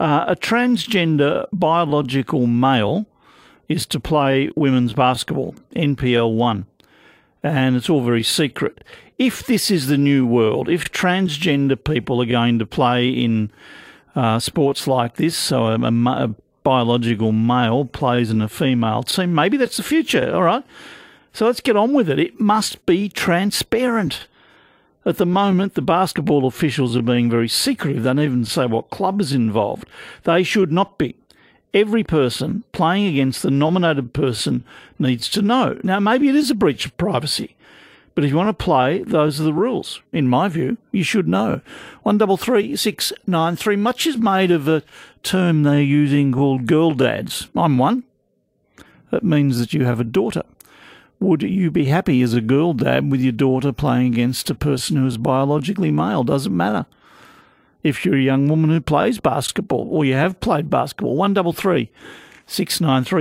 Uh, a transgender biological male is to play women's basketball, NBL1, and it's all very secret. If this is the new world, if transgender people are going to play in uh, sports like this, so a, a, a biological male plays in a female team, maybe that's the future, all right? So let's get on with it. It must be transparent. At the moment, the basketball officials are being very secretive. They don't even say what club is involved. They should not be. Every person playing against the nominated person needs to know. Now, maybe it is a breach of privacy, but if you want to play, those are the rules. In my view, you should know. One double three six nine three. Much is made of a term they're using called girl dads. I'm one. That means that you have a daughter. Would you be happy as a girl dad with your daughter playing against a person who is biologically male? Doesn't matter. If you're a young woman who plays basketball or you have played basketball, one double three six nine three.